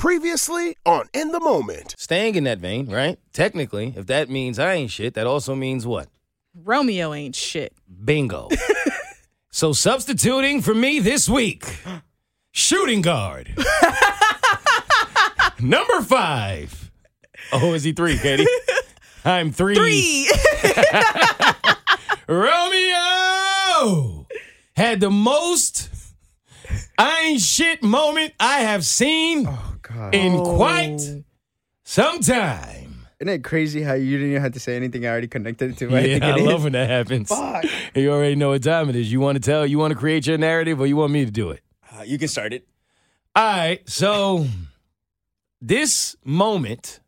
Previously on In the Moment. Staying in that vein, right? Technically, if that means I ain't shit, that also means what? Romeo ain't shit. Bingo. so substituting for me this week, shooting guard. Number five. Oh, is he three, Keity? I'm three. Three. Romeo had the most I ain't shit moment I have seen Oh God! in quite some time. Isn't it crazy how you didn't even have to say anything? I already connected it to. what I Yeah, think I it love is. when that happens. Fuck. You already know what time it is. You want to tell, you want to create your narrative, or you want me to do it? Uh, you can start it. All right. So this moment,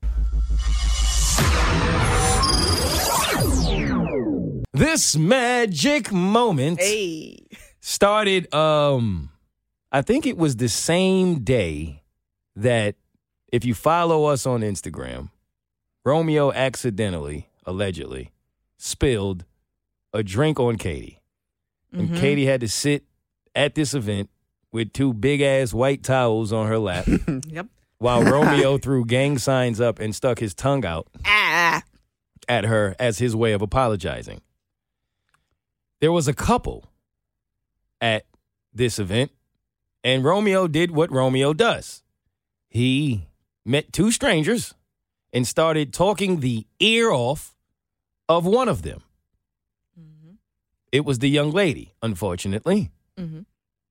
this magic moment hey. started. Um, I think it was the same day that, if you follow us on Instagram, Romeo accidentally, allegedly, spilled a drink on Keity. And Mhm. Keity had to sit at this event with two big ass white towels on her lap Yep. while Romeo threw gang signs up and stuck his tongue out Ah. at her as his way of apologizing. There was a couple at this event, and Romeo did what Romeo does. He met two strangers and started talking the ear off of one of them. It was the young lady, unfortunately. Mhm.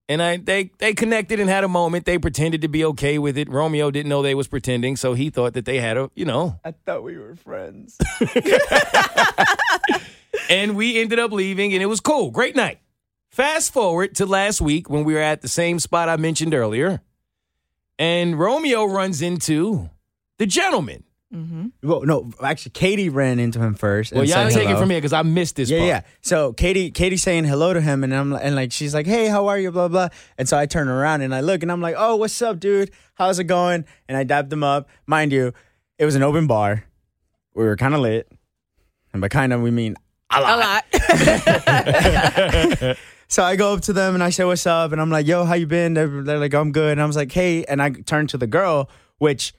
And I they they connected and had a moment. They pretended to be okay with it. Romeo didn't know they was pretending, so he thought that they had a, you know, I thought we were friends. and we ended up leaving and it was cool. Great night. Fast forward to last week when we were at the same spot I mentioned earlier. And Romeo runs into the gentleman. Mm-hmm. well, no, actually, Keity ran into him first. Well, and y'all said take it from here because I missed this Yeah, part. yeah. So Keity, Keity's saying hello to him, and I'm and like she's like, "Hey, how are you?" Blah blah. And so I turn around and I look, and I'm like, "Oh, what's up, dude? How's it going?" And I dabbed him up. Mind you, it was an open bar. We were kind of lit, and by kind of we mean a lot. A lot. So I go up to them and I say, "What's up?" And I'm like, "Yo, how you been?" They're, they're like, "I'm good." And I was like, "Hey," and I turned to the girl, which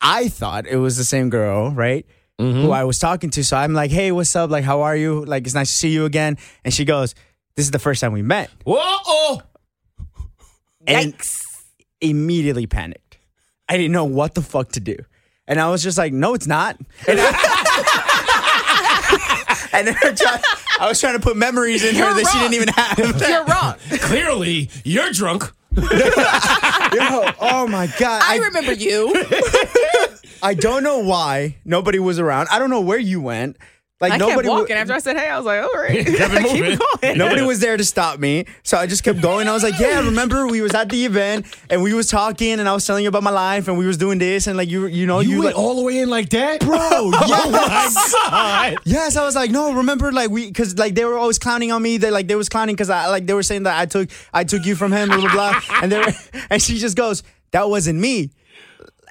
I thought it was the same girl, right? Mm-hmm. Who I was talking to. So I'm like, "Hey, what's up? Like, how are you? Like, it's nice to see you again." And she goes, "This is the first time we met." Whoa! And immediately panicked. I didn't know what the fuck to do. And I was just like, no, it's not. And, I, then her I was trying to put memories in her You're that she didn't even have. You're wrong. Clearly, you're drunk. Yo, oh my God. I remember you. I don't know why nobody was around. I don't know where you went. Like I nobody wa- walking. After I said, hey, I was like, all right. Kept. Keep going. Nobody was there to stop me, so I just kept going. I was like, "Yeah, remember we was at the event and we was talking, and I was telling you about my life, and we was doing this, and like you, you know, You, you, went like, all the way in like that? bro, yes, Oh yes." I was like, "No, remember, like we, because like they were always clowning on me. They like they was clowning because I like they were saying that I took I took you from him, blah blah blah, and they were, and she just goes, "That wasn't me."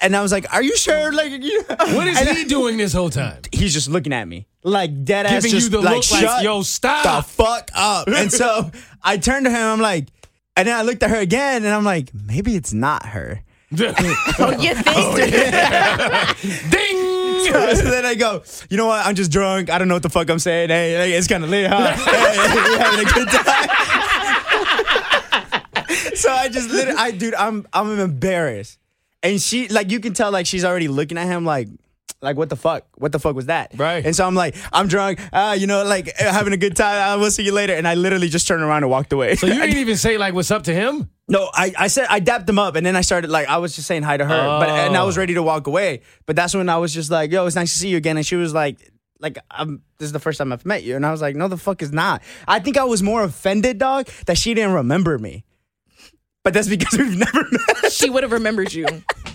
And I was like, "Are you sure?" Like, you, What is and he doing this whole time? He's just looking at me like dead ass, Giving you just the like, look like, shut yo, the fuck up. And so I turned to him. I'm like, and then I looked at her again, and I'm like, maybe it's not her. Oh, you think? Oh, Ding! so then I go, you know what? I'm just drunk. I don't know what the fuck I'm saying. Hey, hey it's kind of lit, huh? hey, we having a good time. so I just literally, I dude, I'm I'm embarrassed, and she like you can tell like she's already looking at him like. Like what the fuck? What the fuck was that? Right. And so I'm like, I'm drunk. Uh, you know, like uh, having a good time. I will see you later. And I literally just turned around and walked away. So you didn't even say like what's up to him? No, I, I said I dapped him up and then I started like I was just saying hi to her, but and I was Oh. ready to walk away. But that's when I was just like, "Yo, it's nice to see you again." And she was like, "Like, I'm, this is the first time I've met you," and I was like, "No, the fuck is not." I think I was more offended, dog, that she didn't remember me. But that's because we've never met. she would have remembered you.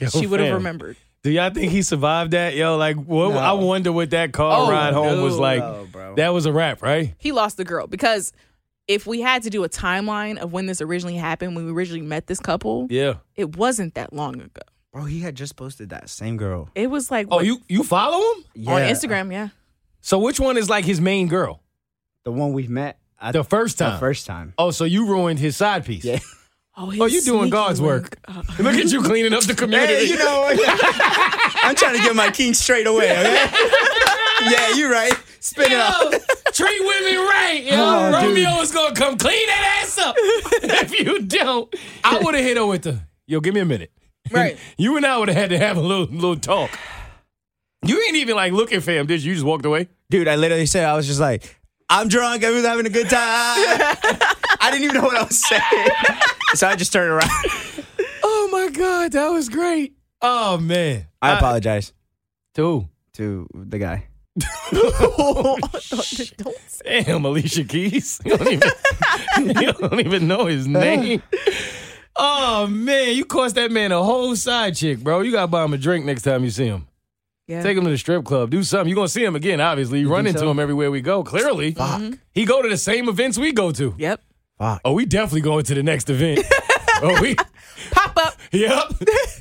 She would have remembered. Do y'all think he survived that? Yo, like, what, No. I wonder what that car Oh, ride home was like. No. That was a wrap, right? He lost the girl because if we had to do a timeline of when this originally happened, when we originally met this couple, Yeah. it wasn't that long ago. Bro, he had just posted that same girl. It was like Oh, what- you you follow him? on Instagram, yeah. So which one is like his main girl? the one we've met at The first the time. first time. Oh, so you ruined his side piece. Yeah. Oh, Oh, you doing God's work. Uh, Look at you cleaning up the community. Hey, you know, I'm trying to get my king straight away. Okay? yeah, you're right. Spin it Yo, out. treat women right. Yo, Oh, dude. Romeo is gonna come clean that ass up. if you don't, I would have hit her with the yo. Give me a minute. Right. you and I would have had to have a little little talk. You ain't even like looking for him, did you? You just walked away. Dude, I literally said, I was just like, I'm drunk. I was having a good time. I didn't even know what I was saying. So I just turned around. Oh my god, that was great. Oh man, I uh, apologize Dude. to the guy. Damn, Alicia Keys. You don't even, you don't even know his uh. name. Oh man, you cost that man a whole side chick, bro. You gotta buy him a drink next time you see him. Yeah. Take him to the strip club. Do something. You're gonna see him again, obviously. You run into so? him everywhere we go. Clearly. Fuck. Mm-hmm. He go to the same events we go to. Yep. Fuck. Oh, we definitely going to the next event. oh, we Pop up. Yep.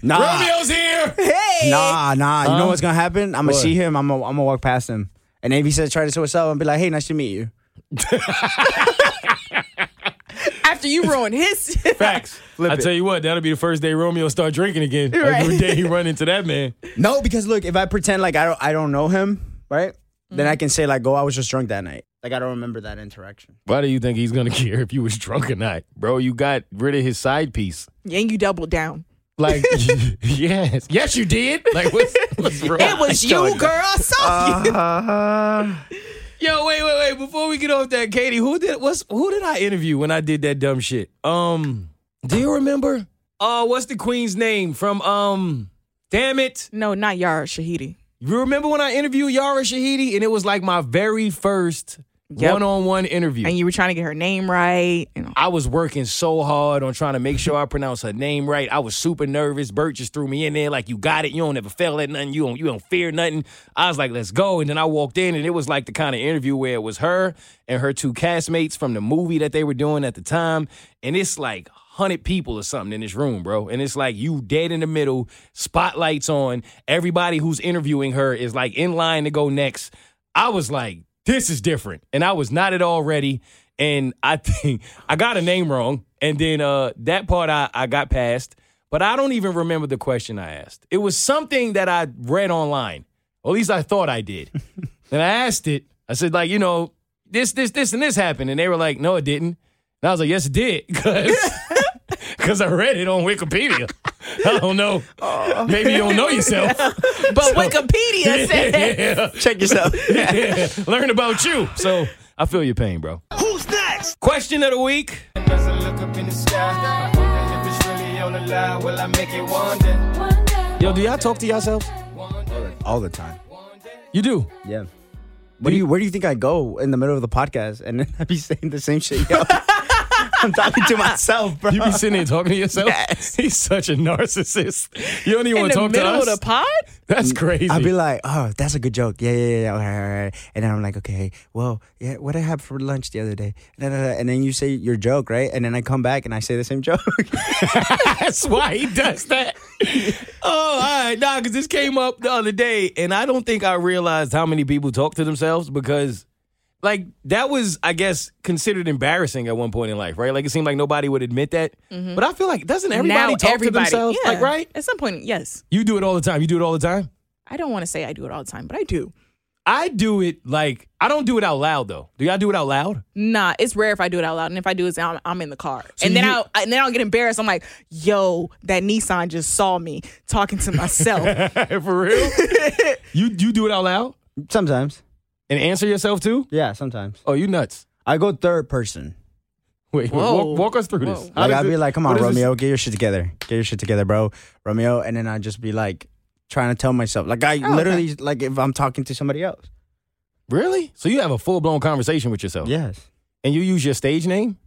Nah. Romeo's here. Hey. Nah, nah. You know Huh? what's gonna happen? I'm gonna What? see him. I'm gonna, I'm gonna walk past him. And if he says try to say what's up, I'm be like, hey, nice to meet you. After you ruin his. Facts. Flip I it. tell you what, that'll be the first day Romeo start drinking again. Right. Every day he run into that man. No, because look, if I pretend like I don't I don't know him, right? Then Mm-hmm. I can say like, "Oh, I was just drunk that night." Like I don't remember that interaction. Why do you think he's gonna care if you was drunk or not, bro? You got rid of his side piece. and you doubled down. Like, yes, yes, you did. Like, what's, what's wrong? It was you, girl. I saw you. Uh, Yo, wait, wait, wait. Before we get off that, Keity, who did what's who did I interview when I did that dumb shit? Um, do you remember? Uh, what's the queen's name from? Um, damn it. No, not Yara Shahidi. You remember when I interviewed Yara Shahidi and it was like my very first Yep. one-on-one interview. And you were trying to get her name right. You know. I was working so hard on trying to make sure I pronounce her name right. I was super nervous. Bert just threw me in there like, "You got it. You don't ever fail at nothing. You don't. You don't fear nothing." I was like, "Let's go." And then I walked in, and it was like the kind of interview where it was her and her two castmates from the movie that they were doing at the time, and it's like hundred people or something in this room, bro. And it's like you dead in the middle, spotlights on. Everybody who's interviewing her is like in line to go next. I was like, this is different. And I was not at all ready. And I think I got a name wrong. And then uh, that part I, I got past. But I don't even remember the question I asked. It was something that I read online. Or at least I thought I did. and I asked it. I said, like, you know, this, this, this, and this happened. And they were like, no, it didn't. And I was like, yes, it did. Because I read it on Wikipedia. I don't know. Oh. Maybe you don't know yourself. But Wikipedia said yeah. check yourself. Yeah, learn about you. So I feel your pain, bro. Who's next? Question of the week. As I look up in the sky, I wonder if it's really on the line. Will I make it one day? Yo, do y'all talk to yourselves? All the time. You do. Yeah. What do you? Where do you think I go in the middle of the podcast and then I be saying the same shit? Yo, I'm talking to myself, bro. You be sitting here talking to yourself. Yes. He's such a narcissist. You don't even want to talk to us? In the middle us. of the pod. That's crazy. I'd be like, oh, that's a good joke. Yeah, yeah, yeah. All right, all right. And then I'm like, okay, well, yeah, what I had for lunch the other day. And then, uh, and then you say your joke, right? And then I come back and I say the same joke. That's why he does that. oh, all right. Nah, because this came up the other day, and I don't think I realized how many people talk to themselves because, like, that was, I guess, considered embarrassing at one point in life, right? Like, it seemed like nobody would admit that. Mm-hmm. But I feel like, doesn't everybody now talk everybody, to themselves? Yeah. Like, right? At some point, yes. You do it all the time. You do it all the time? I don't want to say I do it all the time, but I do. I do it like, I don't do it out loud, though. Do y'all do it out loud? Nah, it's rare if I do it out loud, and if I do it, I'm, I'm in the car, So and then you- I'll and then I'll get embarrassed. I'm like, "Yo, that Nissan just saw me talking to myself." For real? you, you do it out loud? sometimes. And answer yourself too? Yeah, sometimes. Oh, you nuts. I go third person. Wait, Whoa. walk, walk us through this. Whoa. How Like I'll it- be like, come on, is this- Romeo, get your shit together. Get your shit together, bro. Romeo. And then I'd just be like trying to tell myself. Like I oh, okay. literally like if I'm talking to somebody else. Really? So you have a full blown conversation with yourself? Yes. And you use your stage name?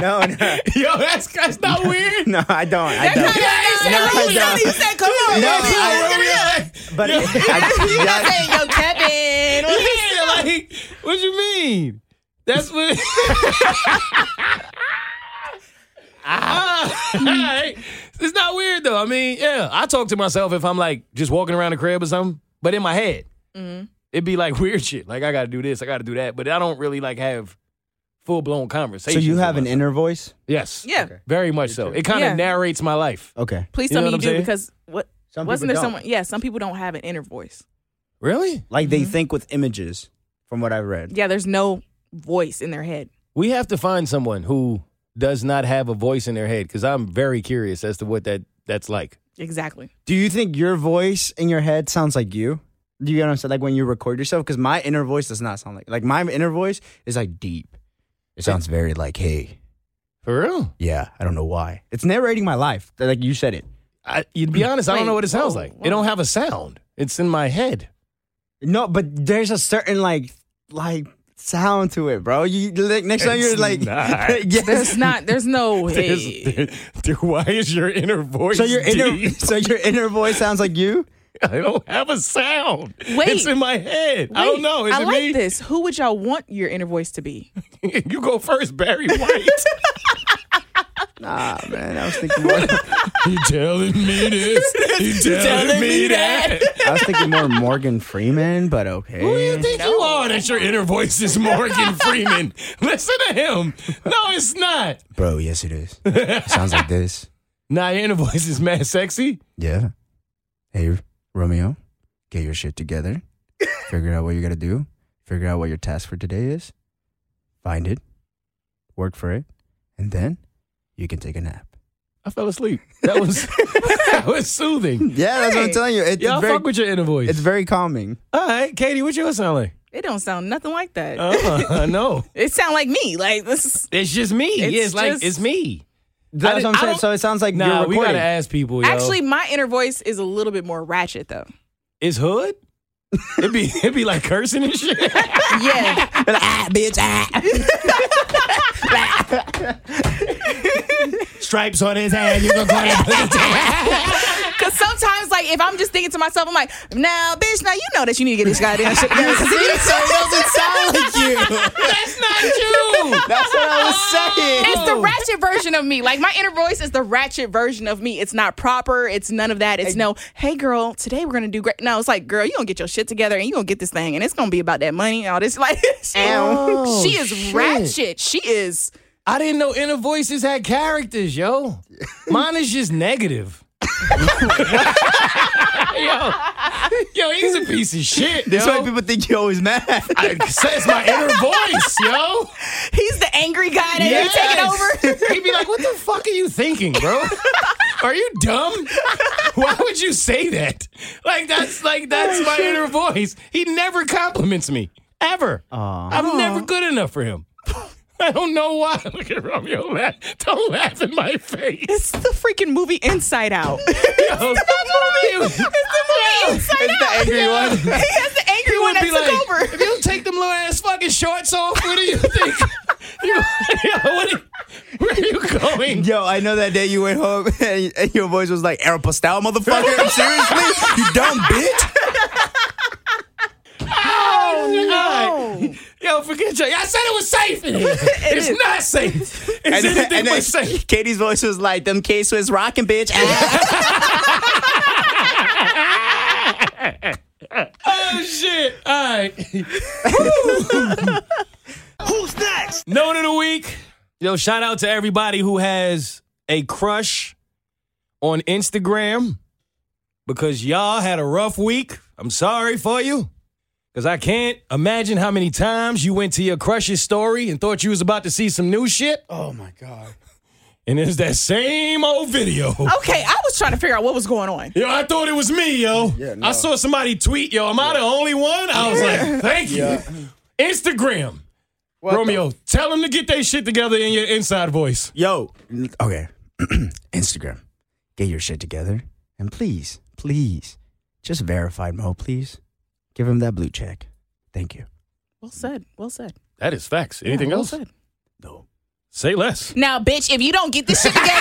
No, no. Yo, that's that's not weird. No, I don't. I don't. No, I don't. you said, "Come on, No, Romeo." I- But you I, not saying, "Yo, Kevin." yeah, like, what you mean? That's what. Ah, all right. It's not weird though. I mean, yeah, I talk to myself if I'm like just walking around the crib or something, but in my head, it'd be like weird shit. Like I got to do this, I got to do that, but I don't really like have full blown conversation. So you have an inner voice? yes, Yeah. very much so. It kind of Yeah. narrates my life. Okay. Please You tell know me what you I'm do saying? because what Some wasn't people there don't. someone? Yeah, some people don't have an inner voice. Really? Like Mm-hmm. they think with images, from what I've read. Yeah, there's no voice in their head. We have to find someone who does not have a voice in their head because I'm very curious as to what that that's like. Exactly. Do you think your voice in your head sounds like you? Do you get what I'm saying? Like when you record yourself? Because my inner voice does not sound like like my inner voice is like deep. It sounds very like, hey, For real? yeah, I don't know why. It's narrating my life. Like you said it. I, you'd be honest, I don't know what it sounds whoa, like. whoa. It don't have a sound. It's in my head. No, but there's a certain like like sound to it, bro. You like, next time you're It's like, not. yes. There's not. There's no. There's- Hey. there- why is your inner voice? So your inner deep? so your inner voice sounds like you. I don't have a sound. Wait. it's in my head. I don't know. Is I it like me? this. Who would y'all want your inner voice to be? you go first, Barry White. Nah, man, I was thinking more. you telling me this? You telling, me that? I was thinking more Morgan Freeman, but okay. Who do you think you are that your inner voice is Morgan Freeman? Listen to him. No, it's not. Bro, yes, it is. It sounds like this. Nah, your inner voice is mad sexy. Yeah. Hey, Romeo, get your shit together. Figure out what you got to do. Figure out what your task for today is. Find it. Work for it. And then you can take a nap. I fell asleep. That was that was soothing. Yeah, that's what I'm Hey. telling you. It's, Yeah, I very, fuck with your inner voice. it's very calming. All right, Keity, what yours sound like? It don't sound nothing like that. Uh, I know. it sound like me. Like this. It's just me. It's Yeah, It's, like just- it's me. That's what I'm saying. So it sounds like Nah, you're we recording. gotta ask people. Yo. Actually, my inner voice is a little bit more ratchet though. is hood. It'd be it'd be like cursing and shit. Yeah. ah, bitch, ah. Stripes on his hand. You can call it. Cause sometimes, like, if I'm just thinking to myself, I'm like, "Now, bitch, now you know that you need to get this goddamn shit together." 'Cause if so it doesn't sound like you. That's not you. That's what I was saying. It's the ratchet version of me. Like my inner voice is the ratchet version of me. It's not proper. It's none of that. It's no, hey girl, today we're gonna do great. No, it's like, girl, you gonna get your shit together and you gonna get this thing, and it's gonna be about that money and all this. Like, she, Oh, she is shit. ratchet. She is. I didn't know inner voices had characters, yo. Mine is just negative. Yo, yo, he's a piece of shit. That's yo. why people think you're always mad. I, says my inner voice, yo. He's the angry guy that Yes. you taking over. He'd be like, "What the fuck are you thinking, bro? Are you dumb? Why would you say that? Like that's like that's my inner voice. He never compliments me ever. I'm never good enough for him. I don't know why. Look at Romeo laugh. Don't laugh in my face. It's the freaking movie Inside Out. Yo, it's the movie. Inside It's the Out. angry one. He has the angry one that took like, over. if you take them little ass fucking shorts off, where do you think? you, yo, what are- where are you going? Yo, I know that day you went home and, and your voice was like Aeropostale, motherfucker. Seriously? You dumb bitch? Oh, no. Yo, forget you. I said it was safe in here. it's is. not safe. It's And, anything and but safe. Keity's voice was like, them K Swiss rocking, bitch. Oh, shit. All right. Who's next? Note of the week. Yo, shout out to everybody who has a crush on Instagram because y'all had a rough week. I'm sorry for you. Because I can't imagine how many times you went to your crush's story and thought you was about to see some new shit. oh my God. And it's that same old video. Okay, I was trying to figure out what was going on. Yo, I thought it was me, yo. Yeah, no. I saw somebody tweet, yo, am I the only one? I was like, thank you. Instagram. Romeo, tell them to get their shit together in your inside voice. Yo, okay. Instagram, get your shit together. And please, please, just verified Moe, please. Give him that blue check. Thank you. Well said. Well said. That is facts. Anything well else? said. No. Say less. Now, bitch, if you don't get this shit together,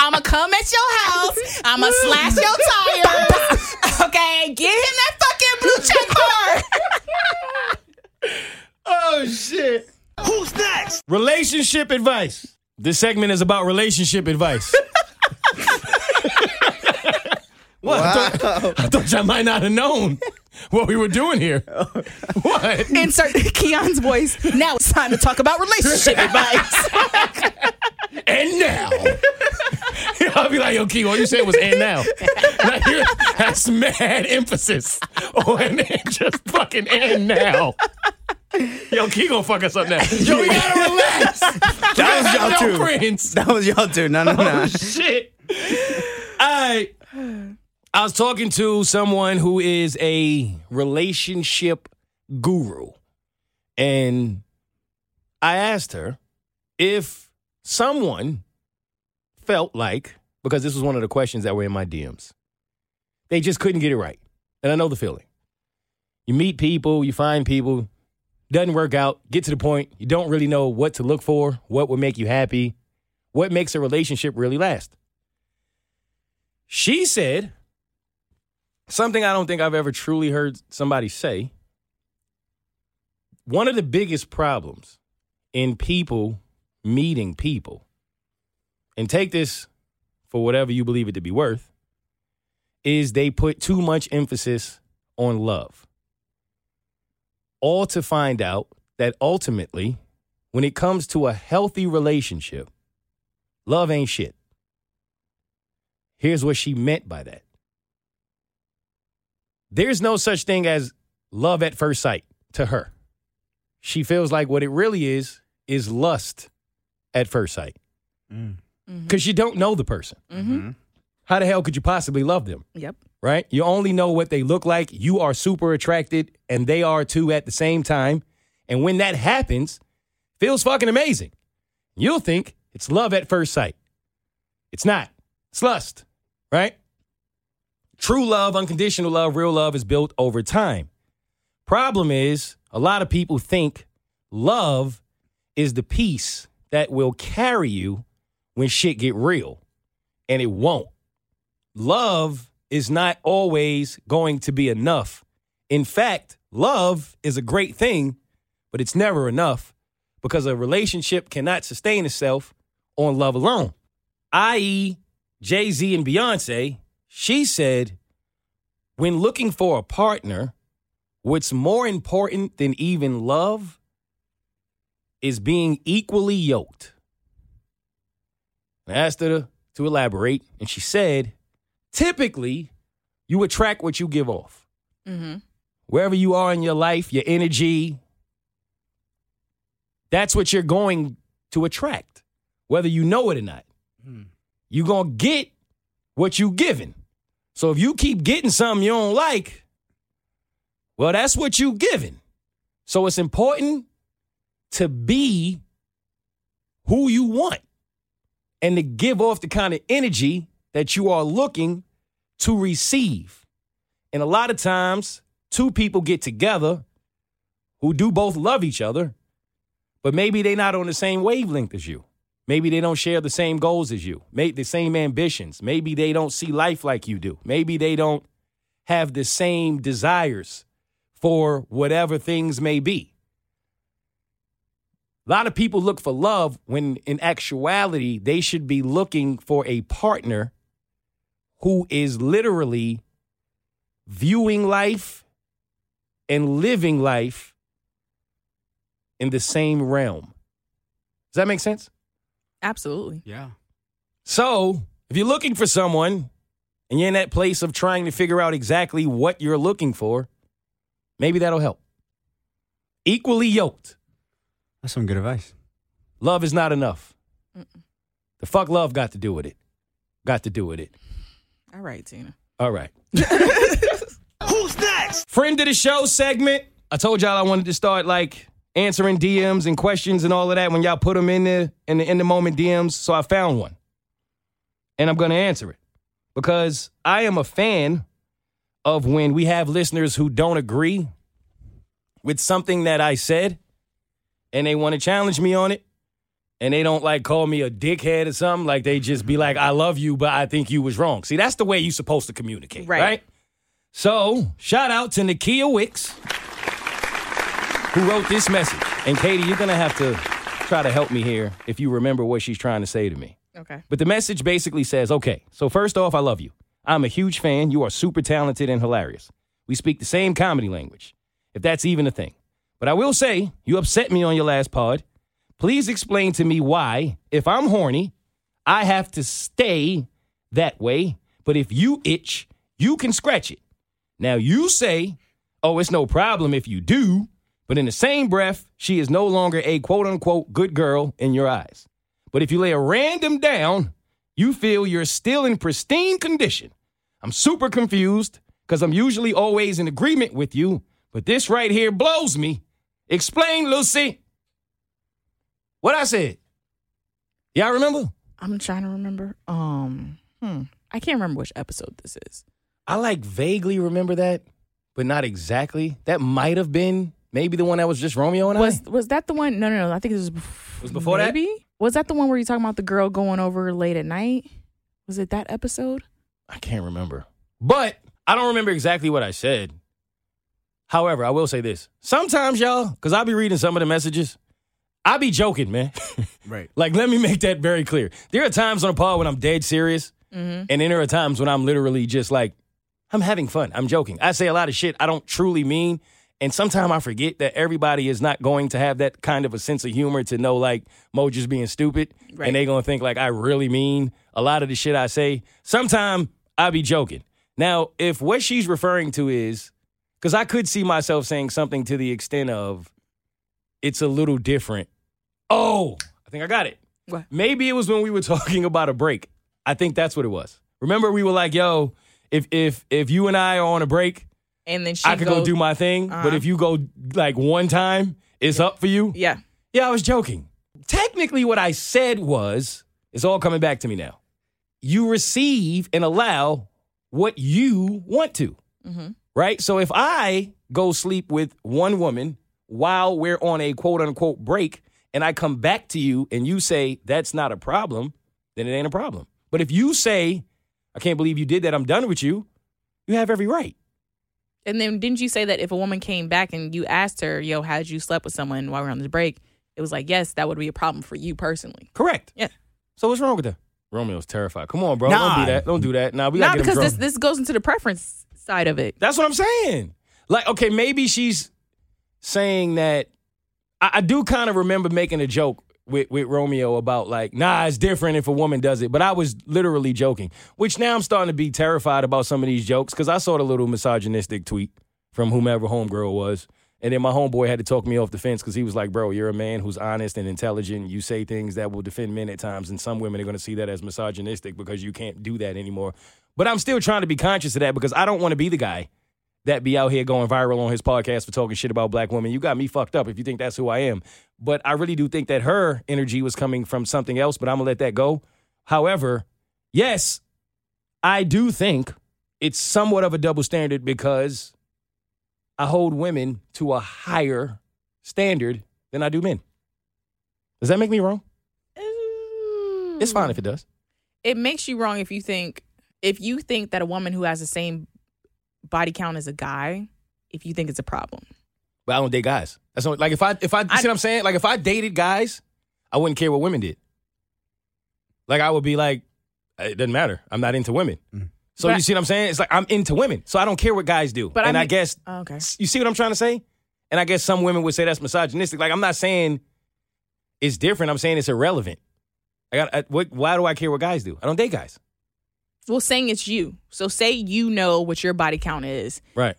I'ma come at your house. I'ma slash your tires. Okay, get him that fucking blue check card. Oh, shit. Who's next? Relationship advice. This segment is about relationship advice. what? I, thought, I thought y'all might not have known. what we were doing here. what? Insert Keon's voice. Now it's time to talk about relationship advice. And now. I'll be like, yo, Key, all you said was and now. You- That's mad emphasis on and just fucking and now. Yo, Key gonna fuck us up now. Yo, we gotta relax. That was y'all too. friends. That was y'all too. No, no, oh, no. Oh shit. I I was talking to someone who is a relationship guru. And I asked her if someone felt like because this was one of the questions that were in my DMs. They just couldn't get it right. And I know the feeling. You meet people, you find people, doesn't work out, get to the point, you don't really know what to look for, what would make you happy, what makes a relationship really last? She said something I don't think I've ever truly heard somebody say. One of the biggest problems in people meeting people, and take this for whatever you believe it to be worth, is they put too much emphasis on love. All to find out that ultimately, when it comes to a healthy relationship, Love ain't shit. Here's what she meant by that. There's no such thing as love at first sight to her. She feels like what it really is is lust at first sight. Mm. Mm-hmm. Because you don't know the person. Mm-hmm. mm-hmm. How the hell could you possibly love them? Yep. right? You only know what they look like. You are super attracted, and they are too at the same time. And when that happens, feels fucking amazing. You'll think it's love at first sight. It's not. It's lust, right? True love, unconditional love, real love is built over time. Problem is, a lot of people think love is the piece that will carry you when shit get real, and it won't love is not always going to be enough. In fact, love is a great thing, but it's never enough because a relationship cannot sustain itself on love alone. I.e., Jay Z and Beyonce, she said, when looking for a partner, what's more important than even love is being equally yoked. I asked her to, to elaborate, and she said, typically you attract what you give off. Mm-hmm. Wherever you are in your life, your energy, that's what you're going to attract, whether you know it or not. You're going to get what you given. So if you keep getting something you don't like, well, that's what you're giving. So it's important to be who you want and to give off the kind of energy that you are looking to receive. And a lot of times, two people get together who do both love each other, but maybe they're not on the same wavelength as you. Maybe they don't share the same goals as you, the same ambitions. Maybe they don't see life like you do. Maybe they don't have the same desires for whatever things may be. A lot of people look for love when in actuality, they should be looking for a partner who is literally viewing life and living life in the same realm. Does that make sense? Absolutely. Yeah. So, if you're looking for someone and you're in that place of trying to figure out exactly what you're looking for, maybe that'll help. Equally yoked. That's some good advice. Love is not enough. The fuck love got to do with it. Got to do with it. All right, Tina. All right. Who's next? Friend of the show segment. I told y'all I wanted to start like answering DMs and questions and all of that when y'all put them in the in the in the moment DMs. So I found one, and I'm gonna answer it because I am a fan of when we have listeners who don't agree with something that I said, and they want to challenge me on it. And they don't like call me a dickhead or something. Like they just be like, I love you, but I think you was wrong. See, that's the way you supposed to communicate, Right. right? So, shout out to Nakia Wicks, who wrote this message. And Keity, you're going to have to try to help me here if you remember what she's trying to say to me. Okay. But the message basically says okay, so first off, I love you. I'm a huge fan. You are super talented and hilarious. We speak the same comedy language, if that's even a thing. But I will say, you upset me on your last pod. Please explain to me why, if I'm horny, I have to stay that way. But if you itch, you can scratch it. Now you say, oh, it's no problem if you do. But in the same breath, she is no longer a quote unquote good girl in your eyes. But if you lay a random down, you feel you're still in pristine condition. I'm super confused because I'm usually always in agreement with you, but this right here blows me. Explain, Lucy. What I said. Y'all remember? I'm trying to remember. Um, hmm. I can't remember which episode this is. I like vaguely remember that, but not exactly. That might have been maybe the one that was just Romeo and Was I. was that the one? No, no, no. I think it was. bef- Was before that? maybe? Was that the one where you talking about the girl going over late at night? Was it that episode? I can't remember. But I don't remember exactly what I said. However, I will say this. Sometimes, y'all, because I'll be reading some of the messages, I be joking, man. Right. like, let me make that very clear. There are times on a pod when I'm dead serious, mm-hmm. and then there are times when I'm literally just like, I'm having fun. I'm joking. I say a lot of shit I don't truly mean. And sometimes I forget that everybody is not going to have that kind of a sense of humor to know like Moe just being stupid. Right. And they're gonna think like I really mean a lot of the shit I say. Sometimes I be joking. Now, if what she's referring to is because I could see myself saying something to the extent of it's a little different. Oh, I think I got it. What? Maybe it was when we were talking about a break. I think that's what it was. Remember, we were like, "Yo, if if if you and I are on a break, And then she I could go do my thing. But Uh-huh. if you go like one time, it's up for you." Yeah. Yeah, I was joking. Technically, what I said was, it's all coming back to me now. You receive and allow what you want to, right? So if I go sleep with one woman while we're on a quote unquote break, and I come back to you and you say that's not a problem, then it ain't a problem. But if you say, I can't believe you did that, I'm done with you, you have every right. And then didn't you say that if a woman came back and you asked her, "Yo, how did you slept with someone while we are on this break?" It was like, yes, that would be a problem for you personally. Correct. Yeah. So what's wrong with that? Romeo's terrified. Come on, bro. Nah. Don't do that. Don't do that. Nah, we gotta get him because this this goes into the preference side of it. That's what I'm saying. Like, okay, maybe she's saying that. I, I do kind of remember making a joke with, with Romeo about like, nah, it's different if a woman does it. But I was literally joking, which now I'm starting to be terrified about some of these jokes because I saw the little misogynistic tweet from whomever homegirl was. And then my homeboy had to talk me off the fence because he was like, bro, you're a man who's honest and intelligent. You say things that will defend men at times. And some women are going to see that as misogynistic because you can't do that anymore. But I'm still trying to be conscious of that because I don't want to be the guy that be out here going viral on his podcast for talking shit about black women. You got me fucked up if you think that's who I am. But I really do think that her energy was coming from something else, but I'm gonna let that go. However, yes, I do think it's somewhat of a double standard because I hold women to a higher standard than I do men. Does that make me wrong? It's fine if it does. It makes you wrong if you think if you think that a woman who has the same body count as a guy, if you think it's a problem. But I don't date guys. That's not, like if I if I, you I- see what I'm saying? Like if I dated guys, I wouldn't care what women did. Like I would be like, it doesn't matter. I'm not into women. Mm-hmm. So But- you see what I'm saying? It's like I'm into women, so I don't care what guys do. But I and I, mean- guess Oh, okay. you see what I'm trying to say. And I guess some women would say that's misogynistic. Like I'm not saying it's different. I'm saying it's irrelevant. I got I, what, why do I care what guys do? I don't date guys. Well, saying it's you. So say you know what your body count is Right.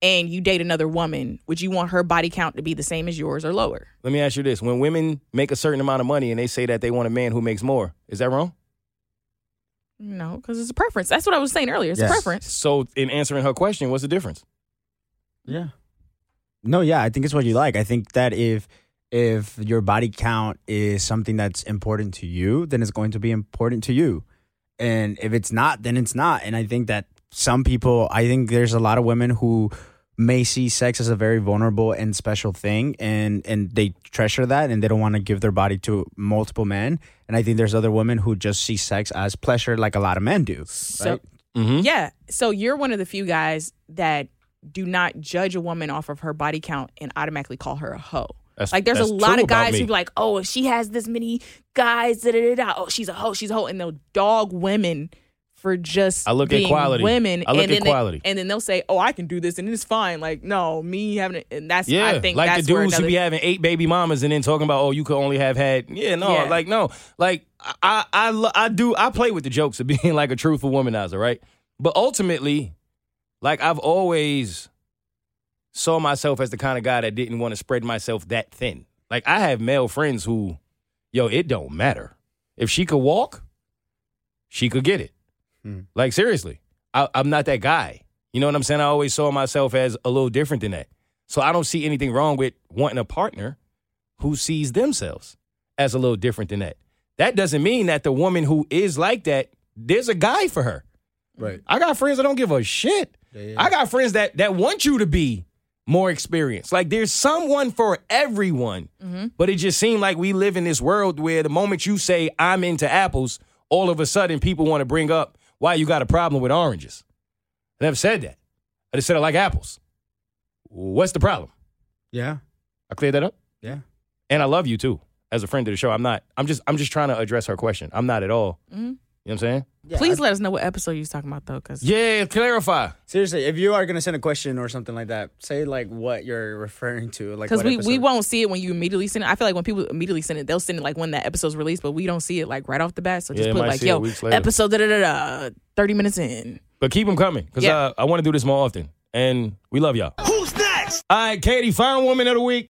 and you date another woman, would you want her body count to be the same as yours or lower? Let me ask you this: When women make a certain amount of money and they say that they want a man who makes more, is that wrong? No, because it's a preference. That's what I was saying earlier. It's Yes. a preference. So in answering her question, what's the difference? Yeah. No, yeah, I think it's what you like. I think that if if your body count is something that's important to you, then it's going to be important to you. And if it's not, then it's not. And I think that some people, I think there's a lot of women who may see sex as a very vulnerable and special thing and and they treasure that and they don't want to give their body to multiple men. And I think there's other women who just see sex as pleasure like a lot of men do. So Right? Mm-hmm. yeah, so you're one of the few guys that do not judge a woman off of her body count and automatically call her a hoe. That's- Like there's a lot of guys who be like, oh, if she has this many guys, da da da da, oh, she's a hoe, she's a hoe, and they'll dog women for just I look at being quality. women. I look and at then they- quality. and then they'll say, "Oh, I can do this, and it's fine." Like, no, me having it, and that's Yeah, I think like that's the dudes who be having eight baby mamas and then talking about, oh, you could only have had. Yeah, no, Yeah. like no, like I, I, I do. I play with the jokes of being like a truthful womanizer, right? But ultimately, like I've always saw myself as the kind of guy that didn't want to spread myself that thin. Like I have male friends who, yo, it don't matter if she could walk, she could get it. Hmm. Like seriously, I, I'm not that guy. You know what I'm saying? I always saw myself as a little different than that. So I don't see anything wrong with wanting a partner who sees themselves as a little different than that. That doesn't mean that the woman who is like that, there's a guy for her. Right. I got friends that don't give a shit. I got friends that that want you to be more experience. Like there's someone for everyone. Mm-hmm. But it just seemed like we live in this world where the moment you say I'm into apples, all of a sudden people want to bring up why you got a problem with oranges. I never said that. I just said I like apples. What's the problem? Yeah. I cleared that up. Yeah. And I love you too, as a friend of the show. I'm not. I'm just. I'm just trying to address her question. I'm not at all. Mm-hmm. You know what I'm saying? Please let us know what episode you was talking about though, because Yeah. Clarify. Seriously, if you are gonna send a question or something like that, say like what you're referring to, like because what we, we won't see it when you immediately send it. I feel like when people immediately send it, they'll send it like when that episode's released, but we don't see it like right off the bat. So just Yeah, put like, yo, episode da da da da, thirty minutes in. But keep them coming because Yeah. uh, I want to do this more often, and we love y'all. Who's next? All right, Keity, final woman of the week.